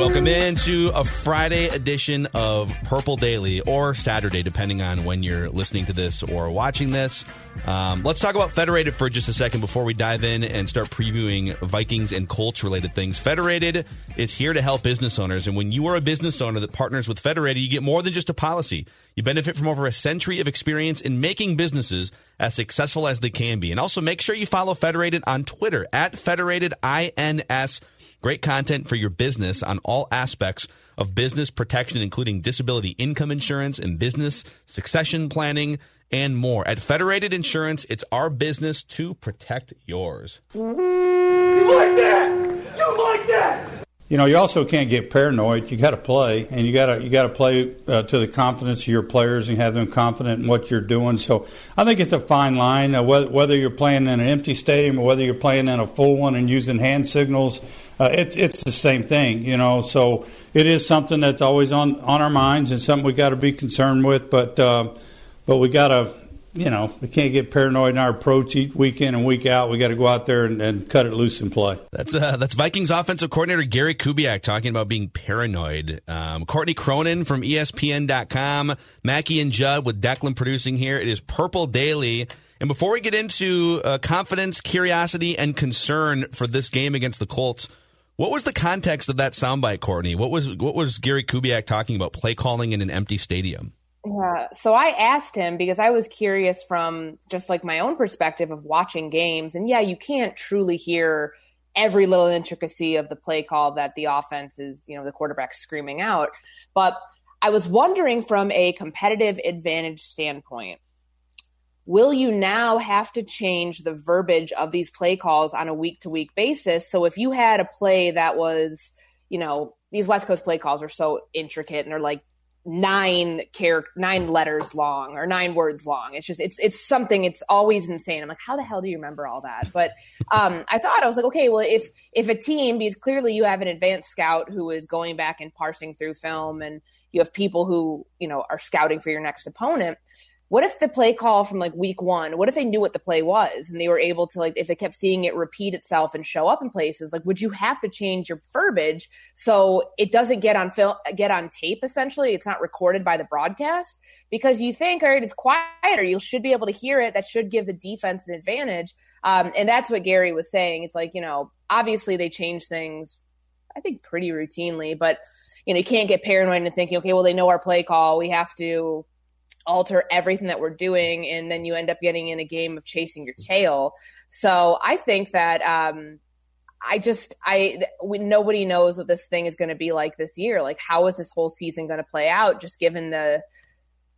Welcome into a Friday edition of Purple Daily or Saturday, depending on when you're listening to this or watching this. Um, let's talk about Federated for just a second before we dive in and start previewing Vikings and Colts related things. Federated is here to help business owners, and when you are a business owner that partners with Federated, you get more than just a policy. You benefit from over a century of experience in making businesses as successful as they can be. And also make sure you follow Federated on Twitter at Federated INS. Great content for your business on all aspects of business protection, including disability income insurance and business succession planning and more. At Federated Insurance, it's our business to protect yours. You like that? You like that? You know, you also can't get paranoid. You got to play, and you got to you got to play uh, to the confidence of your players and have them confident in what you're doing. So I think it's a fine line. Uh, whether, whether you're playing in an empty stadium or whether you're playing in a full one and using hand signals, uh, it's it's the same thing. You know, so it is something that's always on on our minds and something we got to be concerned with. But uh, but we got to, you know, we can't get paranoid in our approach week in and week out. We got to go out there and, and, cut it loose and play. That's uh, that's Vikings offensive coordinator Gary Kubiak talking about being paranoid. Um, Courtney Cronin from ESPN.com, Mackey and Judd with Declan producing here. It is Purple Daily. And before we get into uh, confidence, curiosity, and concern for this game against the Colts, what was the context of that soundbite, Courtney? What was what was Gary Kubiak talking about? Play calling in an empty stadium. Yeah. So I asked him because I was curious from just like my own perspective of watching games. And yeah, you can't truly hear every little intricacy of the play call that the offense is, you know, the quarterback screaming out. But I was wondering from a competitive advantage standpoint, will you now have to change the verbiage of these play calls on a week to week basis? So if you had a play that was, you know, these West Coast play calls are so intricate and they're like nine character nine letters long or nine words long it's just it's it's something it's always insane i'm like how the hell do you remember all that but um i thought i was like okay well if if a team because clearly you have an advanced scout who is going back and parsing through film and you have people who you know are scouting for your next opponent what if the play call from like week one what if they knew what the play was and they were able to like if they kept seeing it repeat itself and show up in places like would you have to change your verbiage so it doesn't get on film get on tape essentially? It's not recorded by the broadcast? Because you think all right it's quieter. You should be able to hear it. That should give the defense an advantage. Um, and that's what gary was saying. It's like you know obviously they change things i think pretty routinely but you know you can't get paranoid and thinking okay well they know our play call. We have to alter everything that we're doing and then you end up getting in a game of chasing your tail. So i think that um i just i we, nobody knows what this thing is going to be like this year. Like how is this whole season going to play out just given the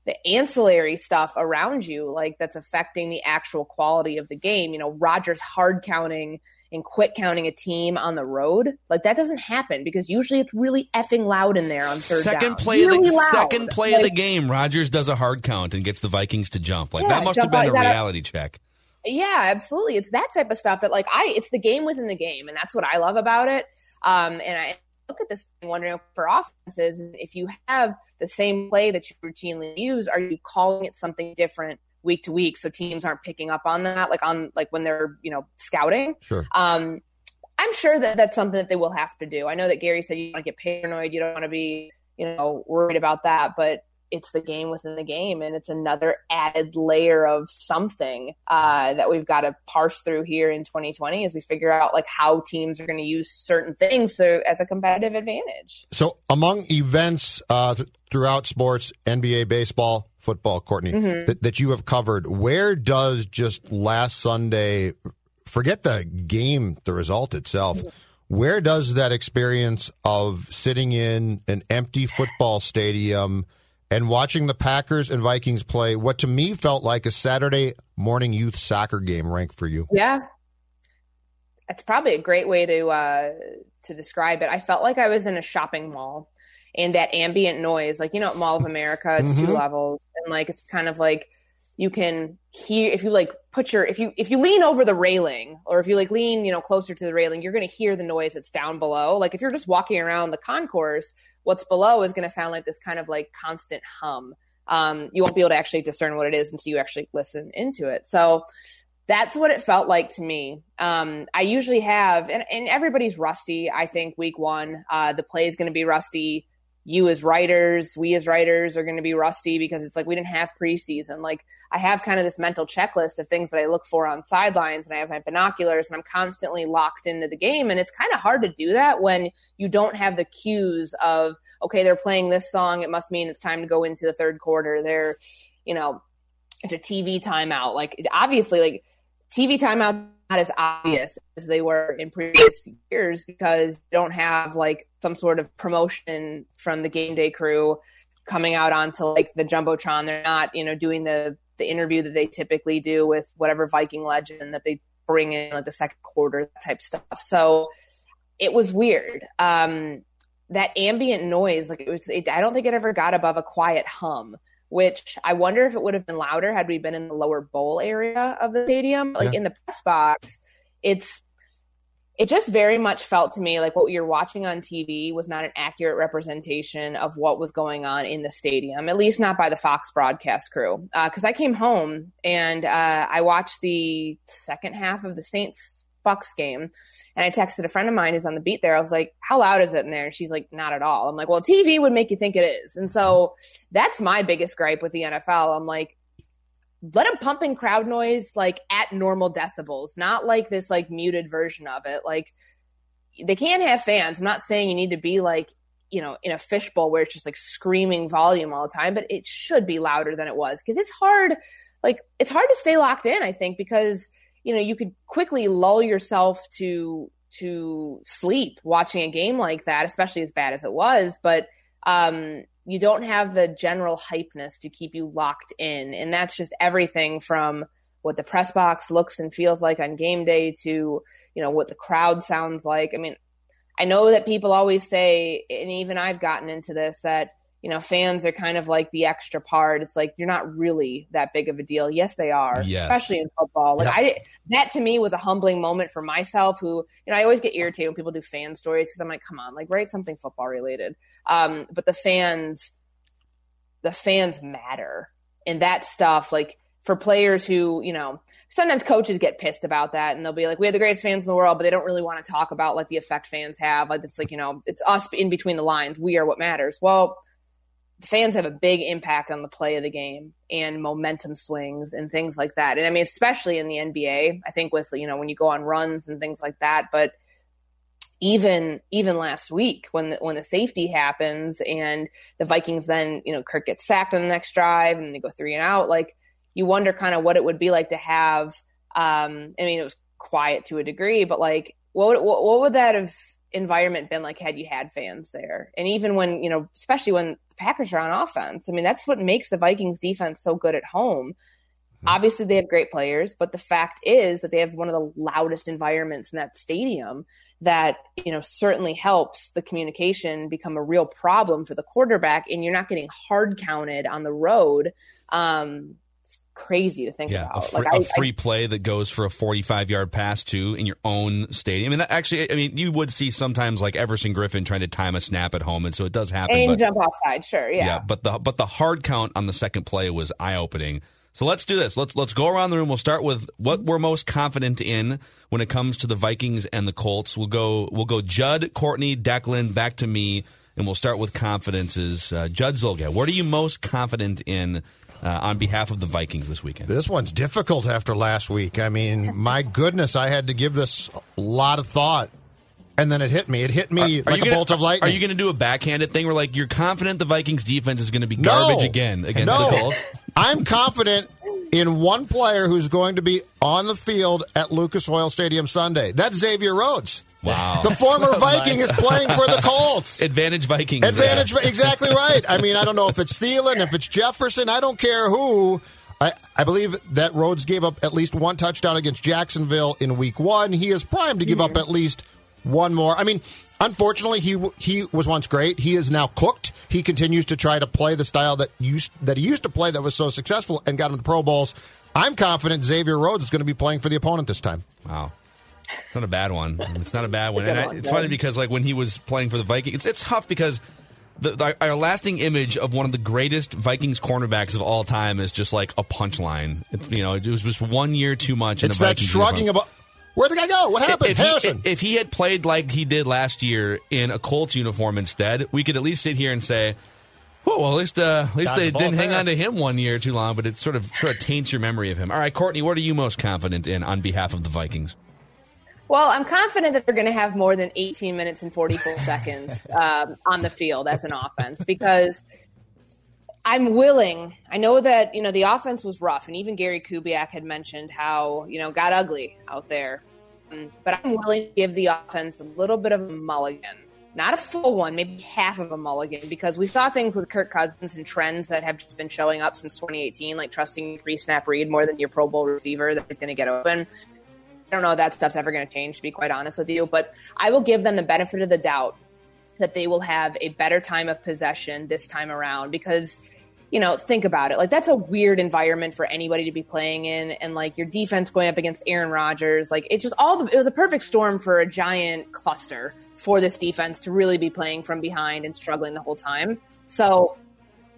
the ancillary stuff around you like that's affecting the actual quality of the game. You know Rodgers hard counting and quit counting a team on the road. Like that doesn't happen because usually it's really effing loud in there on third second down. Play really of the, loud. Second play like, of the game, Rodgers does a hard count and gets the Vikings to jump. Like Yeah, that must have been out, a reality check. Yeah, absolutely. It's that type of stuff that like I it's the game within the game and that's what I love about it. Um and I look at this thing wondering for offenses if you have the same play that you routinely use, are you calling it something different week to week so teams aren't picking up on that like on like when they're, you know, scouting? Sure. Um I'm sure that that's something that they will have to do. I know that Gary said you want to get paranoid, you don't want to be, you know, worried about that, but it's the game within the game and it's another added layer of something uh, that we've got to parse through here in 2020 as we figure out like how teams are going to use certain things to, as a competitive advantage so among events uh, th- throughout sports nba baseball football courtney mm-hmm. th- that you have covered where does just last sunday forget the game the result itself mm-hmm. where does that experience of sitting in an empty football stadium and watching the Packers and Vikings play what to me felt like a Saturday morning youth soccer game rank for you. Yeah. It's probably a great way to uh, to describe it. I felt like I was in a shopping mall and that ambient noise, like you know, at Mall of America, it's mm-hmm. two levels, and like it's kind of like you can hear if you like put your if you if you lean over the railing or if you like lean you know closer to the railing you're going to hear the noise that's down below. Like if you're just walking around the concourse what's below is going to sound like this kind of like constant hum. Um, you won't be able to actually discern what it is until you actually listen into it. So that's what it felt like to me. Um, i usually have and, and everybody's rusty i think week one. Uh, the play is going to be rusty you as writers, we as writers are going to be rusty because it's like we didn't have preseason. Like I have kind of this mental checklist of things that I look for on sidelines and I have my binoculars and I'm constantly locked into the game. And it's kind of hard to do that when you don't have the cues of, okay, they're playing this song. It must mean it's time to go into the third quarter. They're, you know, it's a TV timeout. Like obviously like TV timeout not as obvious as they were in previous years because they don't have like some sort of promotion from the game day crew coming out onto like the jumbotron. They're not, you know, doing the the interview that they typically do with whatever Viking legend that they bring in like the second quarter type stuff. So it was weird. Um, that ambient noise, like it was, it, I don't think it ever got above a quiet hum which I wonder if it would have been louder had we been in the lower bowl area of the stadium. Like yeah. in the press box, it's it just very much felt to me like what you're watching on TV was not an accurate representation of what was going on in the stadium, at least not by the Fox broadcast crew. Because uh, I came home and uh, I watched the second half of the Saints Bucks game. And I texted a friend of mine who's on the beat there. I was like, how loud is it in there? And she's like, not at all. I'm like, well, TV would make you think it is. And so that's my biggest gripe with the NFL. I'm like, let them pump in crowd noise like at normal decibels, not like this like muted version of it. Like they can't have fans. I'm not saying you need to be like, you know, in a fishbowl where it's just like screaming volume all the time, but it should be louder than it was because it's hard. Like it's hard to stay locked in, I think, because you know, you could quickly lull yourself to to sleep watching a game like that, especially as bad as it was. But um, you don't have the general hypeness to keep you locked in, and that's just everything from what the press box looks and feels like on game day to you know what the crowd sounds like. I mean, I know that people always say, and even I've gotten into this that you know, fans are kind of like the extra part. It's like you're not really that big of a deal. Yes, they are, yes. especially in football. Like I, that to me was a humbling moment for myself. Who, you know, I always get irritated when people do fan stories because I'm like, come on, like write something football related. Um, but the fans, the fans matter, and that stuff, like for players who, you know, sometimes coaches get pissed about that and they'll be like, we have the greatest fans in the world, but they don't really want to talk about like the effect fans have. Like it's like, you know, it's us in between the lines. We are what matters. Well fans have a big impact on the play of the game and momentum swings and things like that. And I mean, especially in the NBA, I think with, you know, when you go on runs and things like that, but even, even last week when the, when the safety happens and the Vikings then, you know, Kirk gets sacked on the next drive and they go three and out, like you wonder kind of what it would be like to have, um, I mean, it was quiet to a degree, but like, what would, what, what would that have environment been like had you had fans there? And even when, you know, especially when the Packers are on offense, I mean, that's what makes the Vikings defense so good at home. Mm-hmm. Obviously, they have great players, but the fact is that they have one of the loudest environments in that stadium that, you know, certainly helps the communication become a real problem for the quarterback. And you're not getting hard counted on the road. Um, crazy to think yeah, about. A free, like, free I, play that goes for a 45 yard pass too in your own stadium. And that actually, I mean, you would see sometimes like Everson Griffen trying to time a snap at home, and so it does happen. And but, jump offside, sure, yeah. Yeah, but the but the hard count on the second play was eye opening. So let's do this. Let's let's go around the room. We'll start with what we're most confident in when it comes to the Vikings and the Colts. We'll go we'll go Judd, Courtney, Declan, back to me, and we'll start with confidences. Uh, Judd Zulgad, what are you most confident in uh, on behalf of the Vikings this weekend? This one's difficult after last week. I mean, my goodness, I had to give this a lot of thought. And then it hit me. It hit me Are- are like you a gonna- bolt of lightning. Are you going to do a backhanded thing where like you're confident the Vikings defense is going to be No. garbage again against no. the Colts? I'm confident in one player who's going to be on the field at Lucas Oil Stadium Sunday. That's Xavier Rhodes. Wow. The former Viking is playing for the Colts. Advantage Vikings. Advantage, there. exactly right. I mean, I don't know if it's Thielen, if it's Jefferson. I don't care who. I, I believe that Rhodes gave up at least one touchdown against Jacksonville in Week One. He is primed to give up at least one more. I mean, unfortunately, he he was once great. He is now cooked. He continues to try to play the style that used that he used to play that was so successful and got him to Pro Bowls. I'm confident Xavier Rhodes is going to be playing for the opponent this time. Wow. It's not a bad one. It's not a bad one. And I, it's funny because like when he was playing for the Vikings, it's, it's tough because the, the, our lasting image of one of the greatest Vikings cornerbacks of all time is just like a punchline. It's, you know, it was just one year too much. It's in a that shrugging about where'd the guy go? What happened? If Harrison. he, if he had played like he did last year in a Colts uniform instead, we could at least sit here and say, "Oh, well, at least uh, at least they the didn't hang on to him one year too long." But it sort of sort of taints your memory of him. All right, Courtney, what are you most confident in on behalf of the Vikings? Well, I'm confident that they're going to have more than 18 minutes and 44 seconds um, on the field as an offense because I'm willing. I know that you know the offense was rough, and even Gary Kubiak had mentioned how you know got ugly out there. Um, But I'm willing to give the offense a little bit of a mulligan, not a full one, maybe half of a mulligan, because we saw things with Kirk Cousins and trends that have just been showing up since 2018, like trusting free snap read more than your Pro Bowl receiver that is going to get open. I don't know that stuff's ever going to change, to be quite honest with you. But I will give them the benefit of the doubt that they will have a better time of possession this time around because, you know, think about it. Like, that's a weird environment for anybody to be playing in. And, like, your defense going up against Aaron Rodgers, like, it just all, the, it was a perfect storm for a giant cluster for this defense to really be playing from behind and struggling the whole time. So,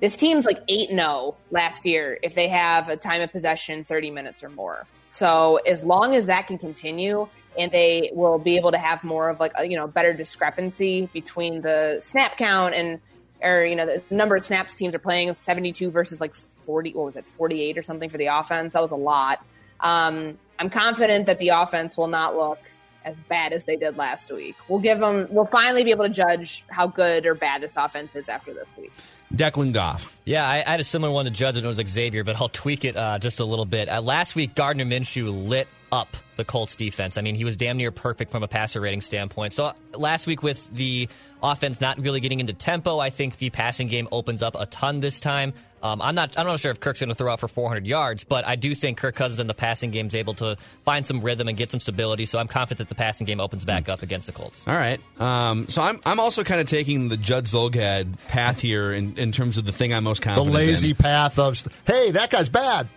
this team's like 8 0 last year if they have a time of possession 30 minutes or more. So as long as that can continue and they will be able to have more of like a, you know better discrepancy between the snap count and or you know the number of snaps teams are playing 72 versus like 40 what was it 48 or something for the offense that was a lot. Um, i'm confident that the offense will not look as bad as they did last week. We'll give them we'll finally be able to judge how good or bad this offense is after this week Declan Goff. Yeah, I, I had a similar one to Judge when it was like Xavier, but I'll tweak it uh, just a little bit. Uh, last week, Gardner Minshew lit up the Colts defense. I mean, he was damn near perfect from a passer rating standpoint. So last week, with the offense not really getting into tempo, I think the passing game opens up a ton this time. Um, I'm not. I'm not sure if Kirk's going to throw out for 400 yards, but I do think Kirk Cousins in the passing game is able to find some rhythm and get some stability. So I'm confident that the passing game opens back up against the Colts. All right. Um, so I'm I'm also kind of taking the Judd Zulgad path here in, in terms of the thing I'm most confident. the lazy in. path of hey, that guy's bad.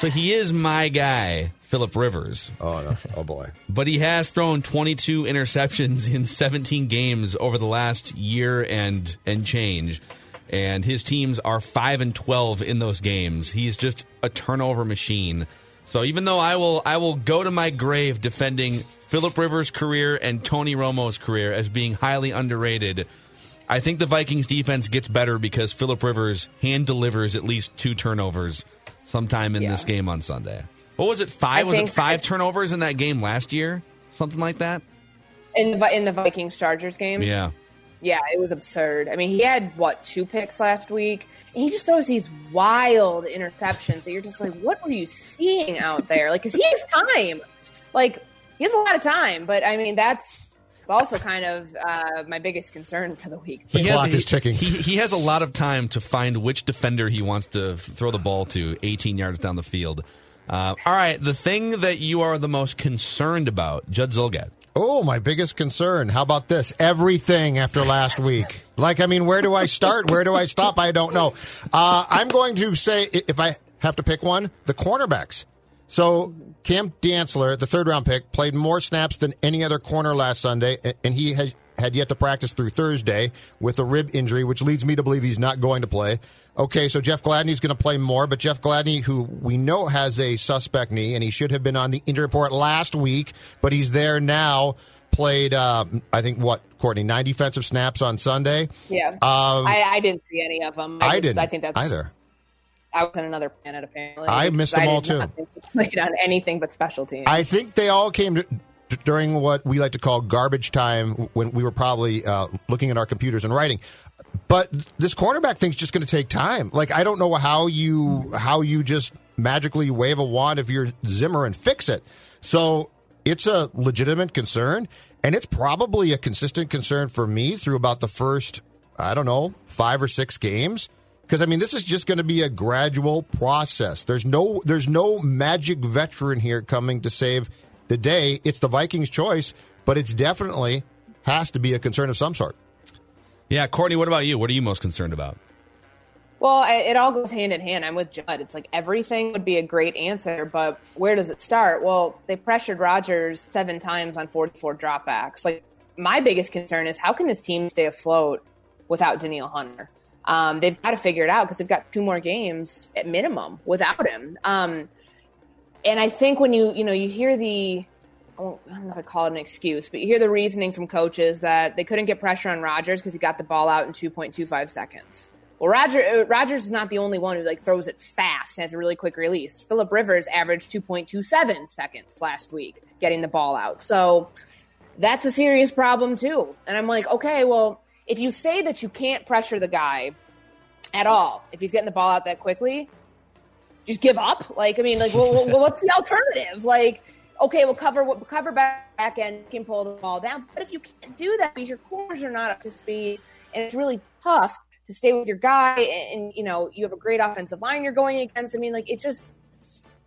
So he is my guy, Philip Rivers, Oh no! Oh boy! but he has thrown 22 interceptions in 17 games over the last year and and change. And his teams are 5 and 12 in those games. He's just a turnover machine. So even though I will I will go to my grave defending Philip Rivers' career and Tony Romo's career as being highly underrated, I think the Vikings defense gets better because Philip Rivers hand delivers at least two turnovers sometime in Yeah. this game on Sunday. What was it? Five? I was it think- five turnovers in that game last year? Something like that. in the in the Vikings Chargers game. Yeah. Yeah, it was absurd. I mean, he had what two picks last week, and he just throws these wild interceptions that you're just like, what were you seeing out there? Like, because he has time, like he has a lot of time, but I mean, that's also kind of uh, my biggest concern for the week. The He clock has, is ticking. He, he has a lot of time to find which defender he wants to throw the ball to 18 yards down the field. Uh, all right, the thing that you are the most concerned about, Judd Zulgad. Oh, my biggest concern. How about this? Everything after last week. Like, I mean, where do I start? Where do I stop? I don't know. Uh, I'm going to say, if I have to pick one, the cornerbacks. So, Cam Dantzler, the third round pick, played more snaps than any other corner last Sunday, and he has had yet to practice through Thursday with a rib injury, which leads me to believe he's not going to play. Okay, so Jeff Gladney's going to play more, but Jeff Gladney, who we know has a suspect knee, and he should have been on the injury report last week, but he's there now. Played, uh, I think, what Courtney nine defensive snaps on Sunday. Yeah, Um, I, I didn't see any of them. I just- didn't I think that's either. I was on another planet apparently. I missed them I all, too. Played on anything but special teams. I think they all came to, during what we like to call garbage time when we were probably uh, looking at our computers and writing. But this cornerback thing's just going to take time. Like I don't know how you how you just magically wave a wand if you're Zimmer and fix it. So it's a legitimate concern, and it's probably a consistent concern for me through about the first I don't know five or six games. Because I mean, this is just going to be a gradual process. There's no there's no magic veteran here coming to save the day. It's the Vikings' choice, but it's definitely has to be a concern of some sort. Yeah, Courtney, what about you? What are you most concerned about? Well, it all goes hand in hand. I'm with Judd. It's like everything would be a great answer, but where does it start? Well, they pressured Rodgers seven times on 44 dropbacks. Like, my biggest concern is how can this team stay afloat without Danielle Hunter? Um, they've got to figure it out because they've got two more games at minimum without him. Um, and I think when you you know you hear the I don't I don't know if I call it an excuse, but you hear the reasoning from coaches that they couldn't get pressure on Rodgers because he got the ball out in 2.25 seconds. Well, Roger, uh, Rodgers is not the only one who like throws it fast and has a really quick release. Philip Rivers averaged 2.27 seconds last week getting the ball out. So that's a serious problem too. And I'm like, okay, well, if you say that you can't pressure the guy at all, if he's getting the ball out that quickly, just give up. Like, I mean, like, well, what's the alternative? Like, okay, we'll cover we'll cover back back end, can pull the ball down. But if you can't do that because your corners are not up to speed, and it's really tough to stay with your guy, and, and you know you have a great offensive line you're going against. I mean, like, it just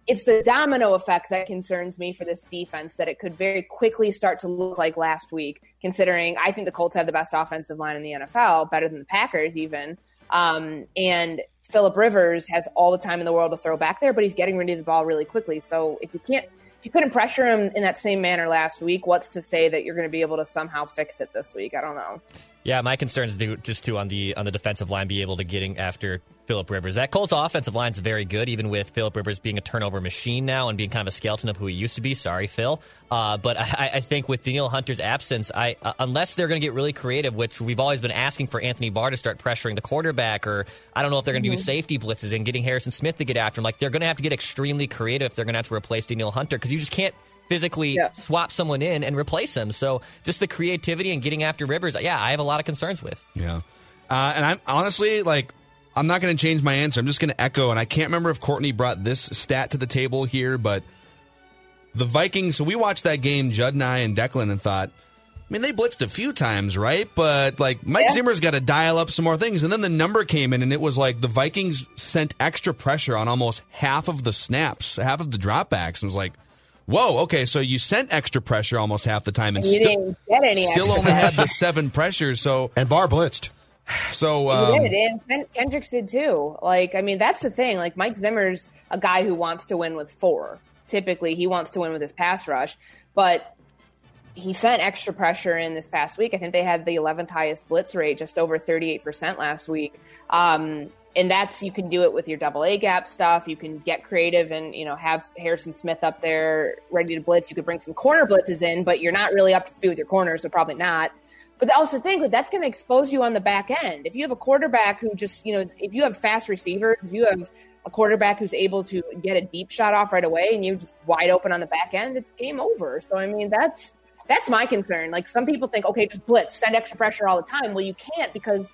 it's the domino effect that concerns me for this defense that it could very quickly start to look like last week, considering I think the Colts have the best offensive line in the NFL, better than the Packers even. Um, and Philip Rivers has all the time in the world to throw back there, but he's getting rid of the ball really quickly. So if you can't, if you couldn't pressure him in that same manner last week, what's to say that you're going to be able to somehow fix it this week? I don't know. Yeah, my concerns do just too on the on the defensive line be able to getting after Philip Rivers. That Colts offensive line is very good, even with Philip Rivers being a turnover machine now and being kind of a skeleton of who he used to be. Sorry, Phil. Uh, but I, I think with Danielle Hunter's absence, I uh, unless they're going to get really creative, which we've always been asking for Anthony Barr to start pressuring the quarterback, or I don't know if they're going to do safety blitzes and getting Harrison Smith to get after him. Like they're going to have to get extremely creative if they're going to have to replace Danielle Hunter because you just can't physically Yeah. swap someone in and replace him. So just the creativity and getting after Rivers, yeah, I have a lot of concerns with. Yeah. Uh, and I'm honestly like, I'm not going to change my answer. I'm just going to echo. And I can't remember if Courtney brought this stat to the table here, but the Vikings. So we watched that game, Judd and I and Declan, and thought, I mean, they blitzed a few times, right? But like Mike Yeah. Zimmer's got to dial up some more things. And then the number came in, and it was like the Vikings sent extra pressure on almost half of the snaps, half of the dropbacks. And it was like, whoa, okay, so you sent extra pressure almost half the time, and You still, didn't get any still extra only had the seven pressures. So And Barr blitzed. so He um, did, and Ken- Kendricks did too. Like, I mean, that's the thing. Like, Mike Zimmer's a guy who wants to win with four. Typically, he wants to win with his pass rush, but he sent extra pressure in this past week. I think they had the 11th highest blitz rate, just over 38% last week. Um, and that's you can do it with your double A gap stuff. You can get creative and you know have Harrison Smith up there ready to blitz. You could bring some corner blitzes in, but you're not really up to speed with your corners, so probably not. But also think that that's going to expose you on the back end. If you have a quarterback who just, you know, if you have fast receivers, if you have a quarterback who's able to get a deep shot off right away and you're just wide open on the back end, it's game over. So, I mean, that's that's my concern. Like some people think, okay, just blitz, send extra pressure all the time. Well, you can't because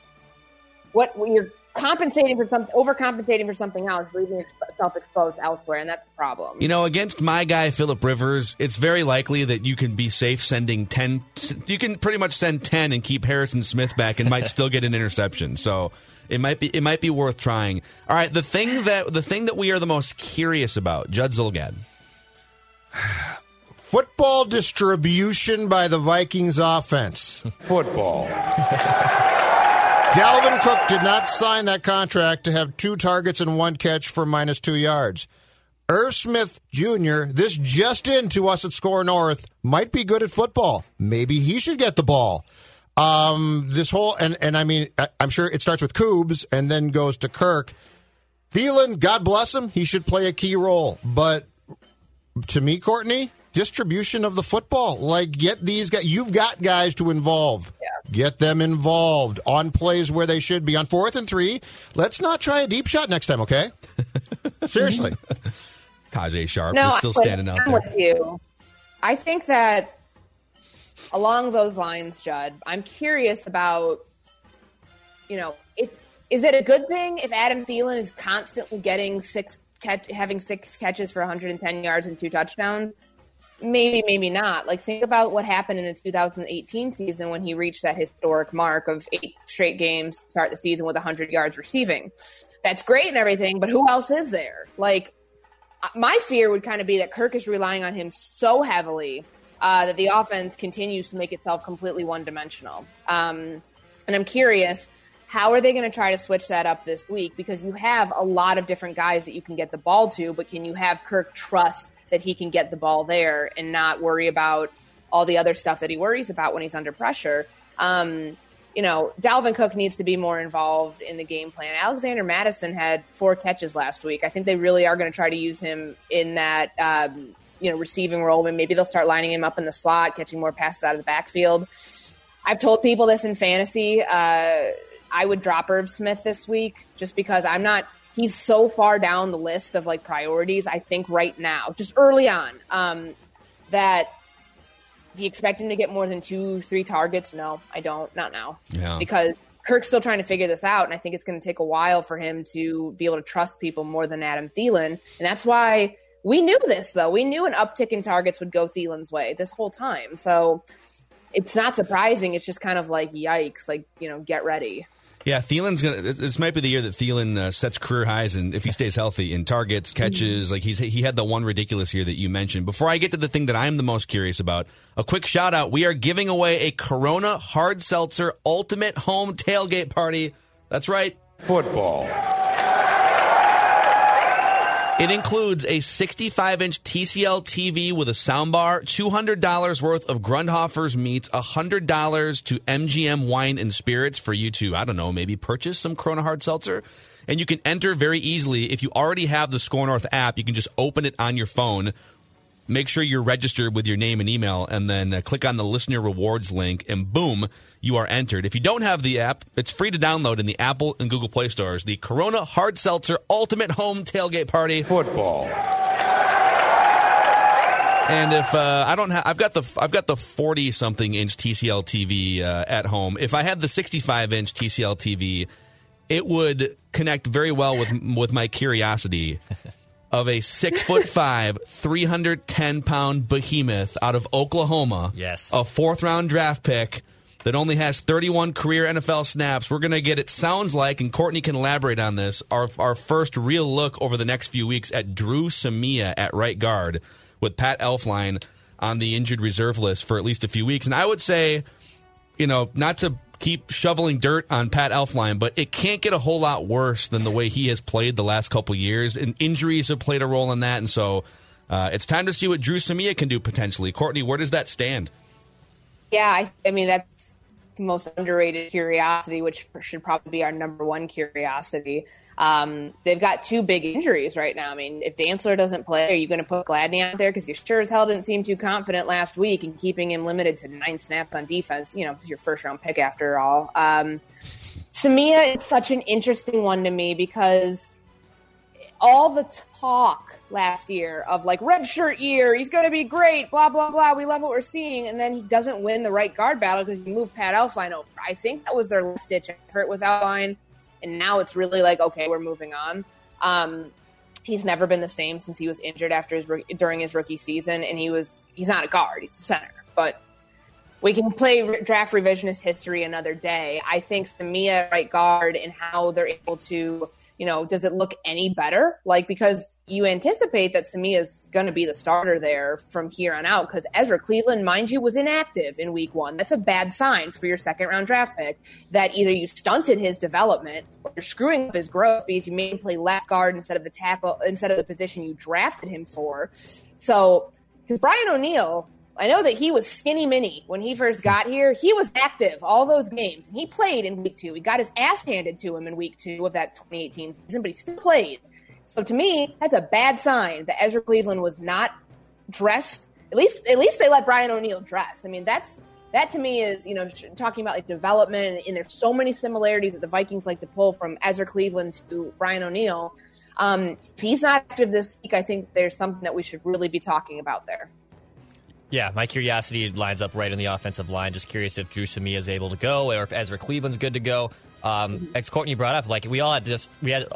what you're compensating for something, overcompensating for something else, leaving yourself exposed elsewhere, and that's a problem. You know, against my guy Philip Rivers, it's very likely that you can be safe sending ten. You can pretty much send ten and keep Harrison Smith back, and might still get an interception. So it might be it might be worth trying. All right, the thing that the thing that we are the most curious about, Judd Zulgad. Football distribution by the Vikings offense. Football. Dalvin Cook did not sign that contract to have two targets and one catch for minus two yards. Irv Smith Jr., this just in to us at Score North, might be good at football. Maybe he should get the ball. Um, this whole and and I mean, I'm sure it starts with Coobs and then goes to Kirk. Thielen, God bless him, he should play a key role. But to me, Courtney, distribution of the football. Like, get these guys. You've got guys to involve. Get them involved on plays where they should be. On fourth and three, let's not try a deep shot next time, okay? Seriously. Tajae Sharpe No, is still I'm standing out I'm there. with you. I think that along those lines, Judd, I'm curious about, you know, it, is it a good thing if Adam Thielen is constantly getting six catch, having six catches for 110 yards and two touchdowns? Maybe, maybe not. Like, think about what happened in the 2018 season when he reached that historic mark of eight straight games start the season with 100 yards receiving. That's great and everything, but who else is there? Like, my fear would kind of be that Kirk is relying on him so heavily uh, that the offense continues to make itself completely one dimensional. Um, and I'm curious, how are they going to try to switch that up this week? Because you have a lot of different guys that you can get the ball to, but can you have Kirk trust that he can get the ball there and not worry about all the other stuff that he worries about when he's under pressure? Um, you know, Dalvin Cook needs to be more involved in the game plan. Alexander Mattison had four catches last week. I think they really are going to try to use him in that, um, you know, receiving role. And maybe they'll start lining him up in the slot, catching more passes out of the backfield. I've told people this in fantasy. Uh, I would drop Irv Smith this week just because I'm not. He's so far down the list of like priorities. I think right now, just early on, um, that do you expect him to get more than two, three targets? No, I don't. Not now. Yeah. Because Kirk's still trying to figure this out, and I think it's going to take a while for him to be able to trust people more than Adam Thielen, and that's why we knew this. Though we knew an uptick in targets would go Thielen's way this whole time. So it's not surprising. It's just kind of like yikes. Like you know, get ready. Yeah, Thielen's gonna. This might be the year that Thielen uh, sets career highs, and if he stays healthy in targets, catches, like he's he had the one ridiculous year that you mentioned. Before I get to the thing that I'm the most curious about, a quick shout out: we are giving away a Corona Hard Seltzer Ultimate Home Tailgate Party. That's right, Football. It includes a 65 inch TCL TV with a soundbar, $200 worth of Grundhofer's meats, $100 to MGM Wine and Spirits for you to, I don't know, maybe purchase some Corona Hard Seltzer. And you can enter very easily. If you already have the Score North app, you can just open it on your phone. Make sure you're registered with your name and email, and then uh, click on the listener rewards link, and boom, you are entered. If you don't have the app, it's free to download in the Apple and Google Play stores. The Corona Hard Seltzer Ultimate Home Tailgate Party. Football. And if uh, I don't have, I've got the I've got the forty something inch TCL TV uh, at home. If I had the sixty five inch TCL TV, it would connect very well with with my curiosity of a six foot five, three hundred ten pound behemoth out of Oklahoma. Yes. a fourth round draft pick that only has 31 career NFL snaps. We're going to get it sounds like, and Courtney can elaborate on this, our, our first real look over the next few weeks at Dru Samia at right guard with Pat Elflein on the injured reserve list for at least a few weeks. And I would say, you know, not to keep shoveling dirt on Pat Elflein, but it can't get a whole lot worse than the way he has played the last couple years. And injuries have played a role in that. And so uh, it's time to see what Dru Samia can do potentially. Courtney, where does that stand? Yeah, I, I mean that's the most underrated curiosity, which should probably be our number one curiosity. Um, they've got two big injuries right now. I mean, if Dantzler doesn't play, are you going to put Gladney out there? Because you sure as hell didn't seem too confident last week in keeping him limited to nine snaps on defense. You know, because your first round pick after all. Um, Samia is such an interesting one to me because all the talk last year of like red shirt year, he's going to be great, blah blah blah. We love what we're seeing, and then he doesn't win the right guard battle because you move Pat Elflein over. I think that was their last ditch effort with Elflein, and now it's really like okay, we're moving on. Um, he's never been the same since he was injured after his during his rookie season, and he was he's not a guard, he's a center, but. We can play draft revisionist history another day. I think Samia right guard and how they're able to you know, does it look any better? Like, because you anticipate that Samia is going to be the starter there from here on out. Because Ezra Cleveland, mind you, was inactive in week one. That's a bad sign for your second round draft pick that either you stunted his development or you're screwing up his growth because you made him play left guard instead of the tackle, instead of the position you drafted him for. So, because Brian O'Neill, I know that he was skinny mini when he first got here. He was active all those games, and he played in week two. He got his ass handed to him in week two of that 2018 season, but he still played. So to me, that's a bad sign that Ezra Cleveland was not dressed. At least, at least they let Brian O'Neill dress. I mean, that's that to me is you know talking about like development, and, there's so many similarities that the Vikings like to pull from Ezra Cleveland to Brian O'Neill. Um, if he's not active this week, I think there's something that we should really be talking about there. Yeah, my curiosity lines up right in the offensive line. Just curious if Dru Samia is able to go or if Ezra Cleveland's good to go. Um, as Courtney brought up, like we all had just we had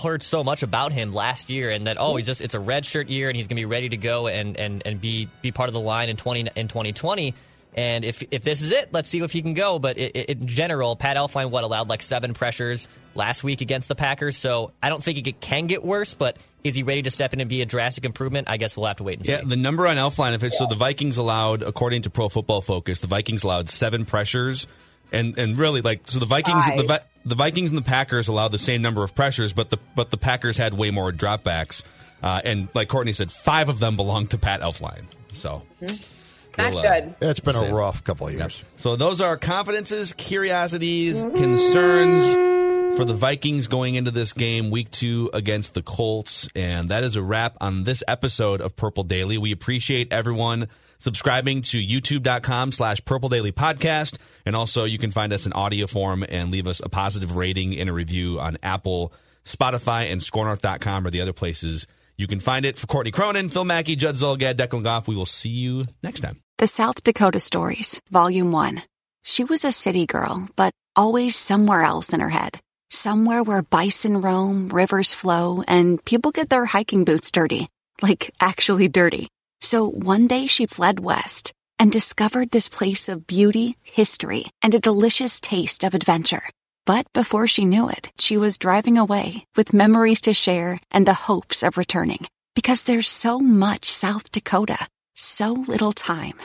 heard so much about him last year, and that oh, he's just it's a red shirt year, and he's going to be ready to go and and and be be part of the line in twenty in twenty twenty. And if if this is it, let's see if he can go. But it, it, in general, Pat Elflein what allowed like seven pressures last week against the Packers, so I don't think it can get worse. But is he ready to step in and be a drastic improvement? I guess we'll have to wait and see. Yeah, the number on Elflein, if it's so, the Vikings allowed, according to Pro Football Focus, the Vikings allowed seven pressures, and and really like so the Vikings the, the Vikings and the Packers allowed the same number of pressures, but the but the Packers had way more dropbacks, uh, and like Courtney said, five of them belonged to Pat Elflein. So. Mm-hmm. Not we'll, uh, good. It's been a rough couple of years. Yep. So those are confidences, curiosities, mm-hmm. concerns for the Vikings going into this game, week two against the Colts. And that is a wrap on this episode of Purple Daily. We appreciate everyone subscribing to youtube.com slash purple daily podcast. And also you can find us in audio form and leave us a positive rating and a review on Apple, Spotify, and scorenorth.com or the other places you can find it for Courtney Cronin, Phil Mackey, Judd Zulgad, Declan Goff. We will see you next time. The South Dakota Stories, Volume 1. She was a city girl, but always somewhere else in her head. Somewhere where bison roam, rivers flow, and people get their hiking boots dirty. Like, actually dirty. So one day she fled west and discovered this place of beauty, history, and a delicious taste of adventure. But before she knew it, she was driving away with memories to share and the hopes of returning. Because there's so much South Dakota, so little time.